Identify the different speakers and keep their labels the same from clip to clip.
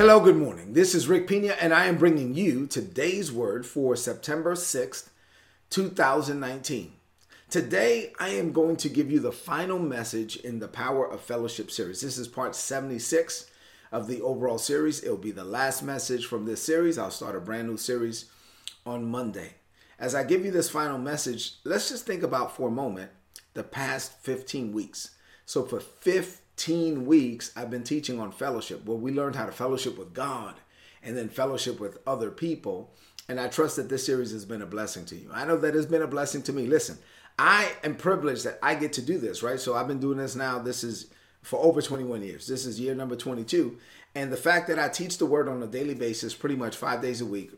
Speaker 1: Hello, good morning. This is Rick Pina, and I am bringing you today's word for September 6th, 2019. Today, I am going to give you the final message in the Power of Fellowship series. This is part 76 of the overall series. It'll be the last message from this series. I'll start a brand new series on Monday. As I give you this final message, let's just think about for a moment the past 15 weeks. So, for 15 15 weeks, I've been teaching on fellowship, where we learned how to fellowship with God and then fellowship with other people. And I trust that this series has been a blessing to you. I know that it's been a blessing to me. Listen, I am privileged that I get to do this, right? So I've been doing this now. This is for over 21 years. This is year number 22. And the fact that I teach the word on a daily basis, pretty much five days a week,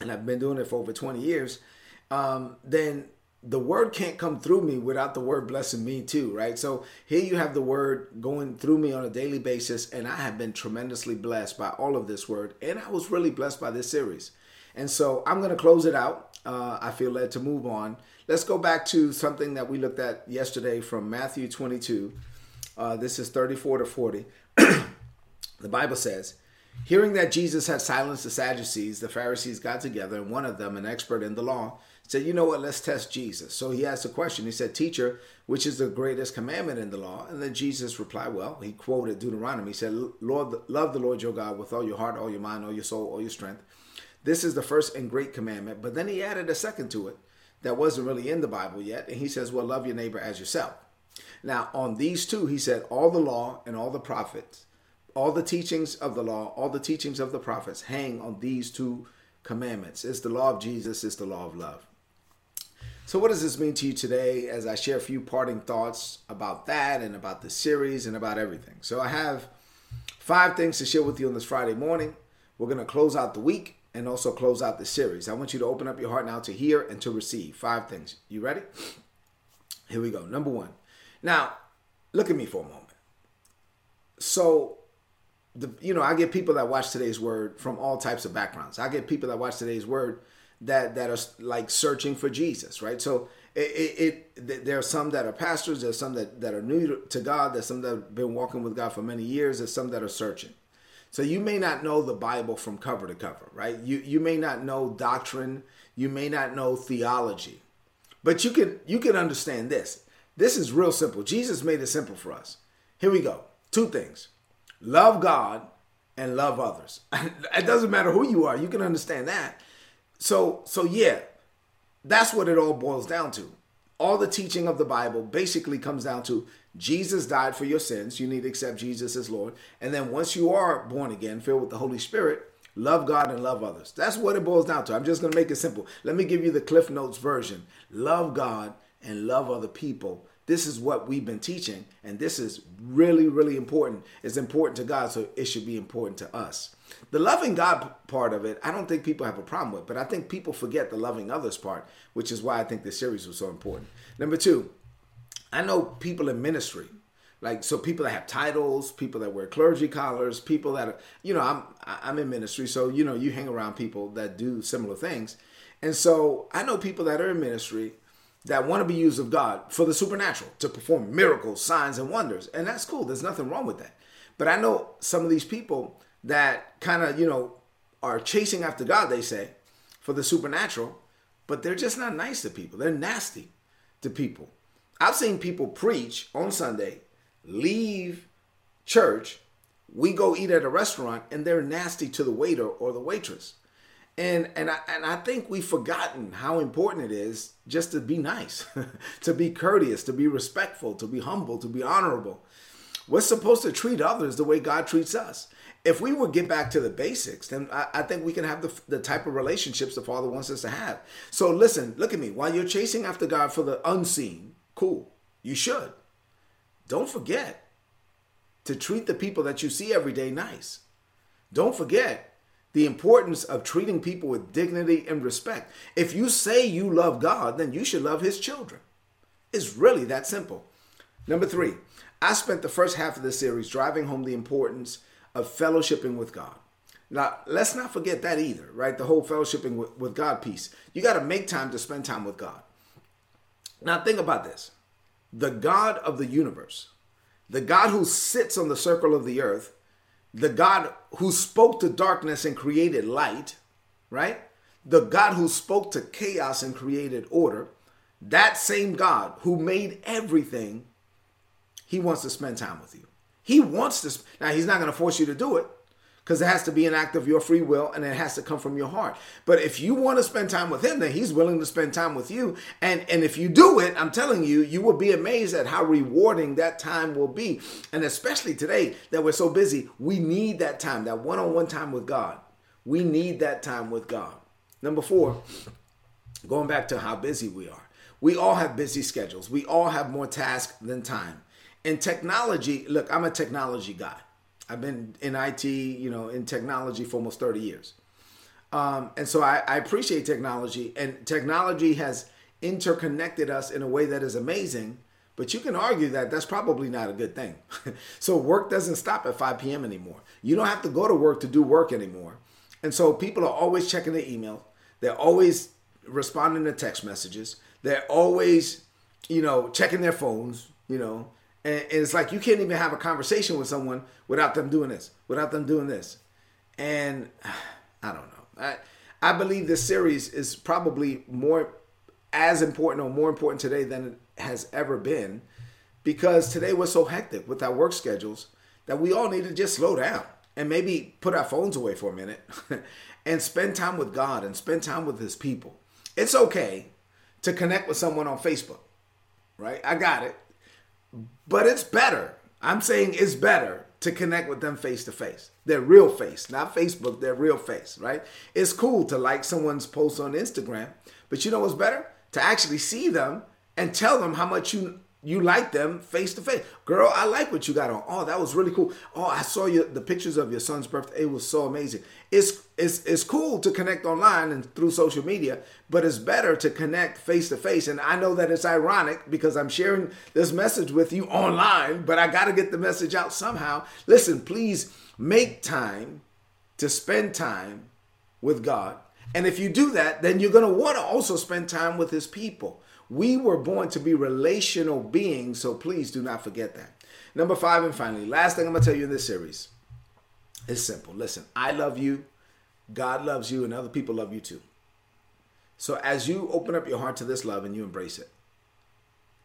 Speaker 1: and I've been doing it for over 20 years, um, then the word can't come through me without the word blessing me too, right? So here you have the word going through me on a daily basis, and I have been tremendously blessed by all of this word, and I was really blessed by this series. And so I'm going to close it out. Uh, I feel led to move on. Let's go back to something that we looked at yesterday from Matthew 22. Uh, this is 34 to 40. the Bible says, Hearing that Jesus had silenced the Sadducees, the Pharisees got together, and one of them, an expert in the law, said, You know what? Let's test Jesus. So he asked a question. He said, Teacher, which is the greatest commandment in the law? And then Jesus replied, Well, he quoted Deuteronomy. He said, Lord, love the Lord your God with all your heart, all your mind, all your soul, all your strength. This is the first and great commandment. But then he added a second to it that wasn't really in the Bible yet. And he says, Well, love your neighbor as yourself. Now, on these two, he said, All the law and all the prophets all the teachings of the law, all the teachings of the prophets hang on these two commandments. It's the law of Jesus, it's the law of love. So, what does this mean to you today as I share a few parting thoughts about that and about the series and about everything? So, I have five things to share with you on this Friday morning. We're going to close out the week and also close out the series. I want you to open up your heart now to hear and to receive. Five things. You ready? Here we go. Number one. Now, look at me for a moment. So, the you know I get people that watch today's word from all types of backgrounds. I get people that watch today's word that that are like searching for Jesus, right? So it, it, it there are some that are pastors, there's some that that are new to God, there's some that have been walking with God for many years, there's some that are searching. So you may not know the Bible from cover to cover, right? You you may not know doctrine, you may not know theology. But you can you can understand this. This is real simple. Jesus made it simple for us. Here we go. Two things love God and love others. it doesn't matter who you are, you can understand that. So so yeah, that's what it all boils down to. All the teaching of the Bible basically comes down to Jesus died for your sins. You need to accept Jesus as Lord. And then once you are born again, filled with the Holy Spirit, love God and love others. That's what it boils down to. I'm just going to make it simple. Let me give you the Cliff Notes version. Love God and love other people this is what we've been teaching, and this is really, really important. It's important to God, so it should be important to us. The loving God part of it, I don't think people have a problem with, but I think people forget the loving others part, which is why I think this series was so important. Number two, I know people in ministry, like so people that have titles, people that wear clergy collars, people that are, you know, I'm I'm in ministry, so you know, you hang around people that do similar things. And so I know people that are in ministry that want to be used of God for the supernatural to perform miracles, signs, and wonders. And that's cool. There's nothing wrong with that. But I know some of these people that kind of, you know, are chasing after God, they say, for the supernatural, but they're just not nice to people. They're nasty to people. I've seen people preach on Sunday, leave church, we go eat at a restaurant, and they're nasty to the waiter or the waitress and and I, and I think we've forgotten how important it is just to be nice, to be courteous, to be respectful, to be humble, to be honorable. We're supposed to treat others the way God treats us. If we would get back to the basics, then I, I think we can have the, the type of relationships the Father wants us to have. So listen, look at me. While you're chasing after God for the unseen, cool, you should. Don't forget to treat the people that you see every day nice. Don't forget the importance of treating people with dignity and respect. If you say you love God, then you should love his children. It's really that simple. Number three, I spent the first half of the series driving home the importance of fellowshipping with God. Now, let's not forget that either, right? The whole fellowshipping with, with God piece. You got to make time to spend time with God. Now, think about this the God of the universe, the God who sits on the circle of the earth, the God who spoke to darkness and created light, right? The God who spoke to chaos and created order, that same God who made everything, he wants to spend time with you. He wants to. Now, he's not going to force you to do it because it has to be an act of your free will and it has to come from your heart. But if you want to spend time with him, then he's willing to spend time with you. And and if you do it, I'm telling you, you will be amazed at how rewarding that time will be. And especially today that we're so busy, we need that time, that one-on-one time with God. We need that time with God. Number 4, going back to how busy we are. We all have busy schedules. We all have more tasks than time. And technology, look, I'm a technology guy. I've been in IT, you know, in technology for almost 30 years. Um, and so I, I appreciate technology, and technology has interconnected us in a way that is amazing. But you can argue that that's probably not a good thing. so work doesn't stop at 5 p.m. anymore. You don't have to go to work to do work anymore. And so people are always checking their email. They're always responding to text messages. They're always, you know, checking their phones, you know, and, and it's like you can't even have a conversation with someone without them doing this, without them doing this. And I don't know. I I believe this series is probably more as important or more important today than it has ever been because today we're so hectic with our work schedules that we all need to just slow down and maybe put our phones away for a minute and spend time with God and spend time with his people. It's okay to connect with someone on Facebook, right? I got it. But it's better. I'm saying it's better to connect with them face to face. Their real face, not Facebook, their real face, right? It's cool to like someone's post on Instagram, but you know what's better? To actually see them and tell them how much you you like them face to face. Girl, I like what you got on. Oh, that was really cool. Oh, I saw you the pictures of your son's birthday. It was so amazing. It's it's it's cool to connect online and through social media, but it's better to connect face to face. And I know that it's ironic because I'm sharing this message with you online, but I got to get the message out somehow. Listen, please make time to spend time with God. And if you do that, then you're going to want to also spend time with his people. We were born to be relational beings, so please do not forget that. Number five, and finally, last thing I'm to tell you in this series is simple. Listen, I love you, God loves you, and other people love you too. So as you open up your heart to this love and you embrace it,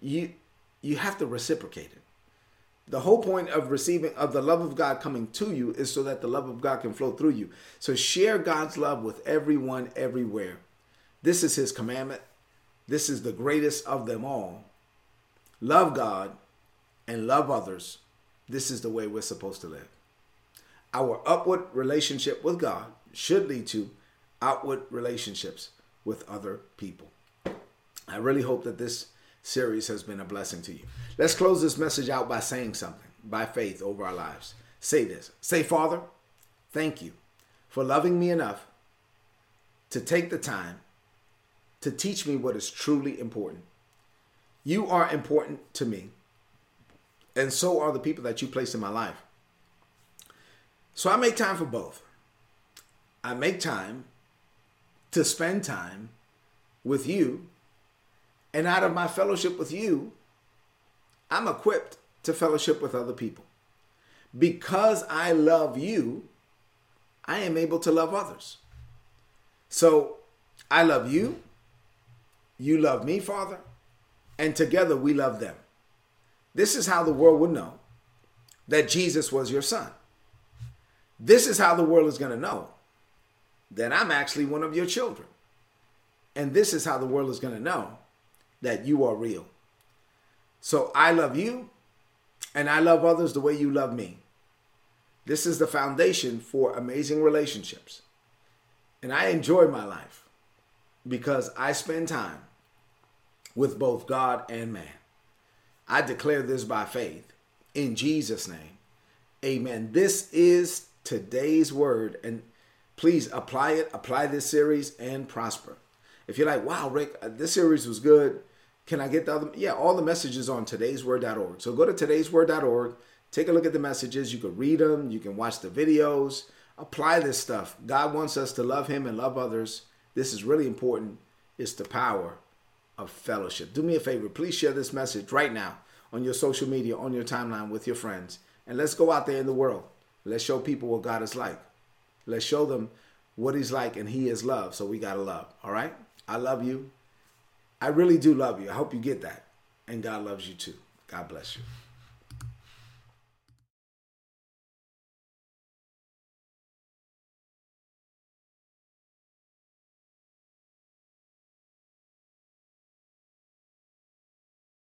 Speaker 1: you you have to reciprocate it. The whole point of receiving of the love of God coming to you is so that the love of God can flow through you. So share God's love with everyone everywhere. This is his commandment. This is the greatest of them all. Love God and love others. This is the way we're supposed to live. Our upward relationship with God should lead to outward relationships with other people. I really hope that this series has been a blessing to you. Let's close this message out by saying something by faith over our lives. Say this Say, Father, thank you for loving me enough to take the time to teach me what is truly important. You are important to me, and so are the people that you place in my life. So I make time for both. I make time to spend time with you, and out of my fellowship with you, I'm equipped to fellowship with other people. Because I love you, I am able to love others. So I love you you love me, Father, and together we love them. This is how the world would know that Jesus was your son. This is how the world is going to know that I'm actually one of your children. And this is how the world is going to know that you are real. So I love you and I love others the way you love me. This is the foundation for amazing relationships. And I enjoy my life because I spend time with both God and man. I declare this by faith in Jesus' name. Amen. This is today's word, and please apply it, apply this series, and prosper. If you're like, wow, Rick, uh, this series was good. Can I get the other? Yeah, all the messages on today'sword.org. So go to today'sword.org, take a look at the messages. You can read them, you can watch the videos, apply this stuff. God wants us to love Him and love others. This is really important. It's the power of fellowship. Do me a favor, please share this message right now on your social media, on your timeline with your friends. And let's go out there in the world Let's show people what God is like. Let's show them what He's like, and He is love. So we got to love. All right? I love you. I really do love you. I hope you get that. And God loves you too. God bless you.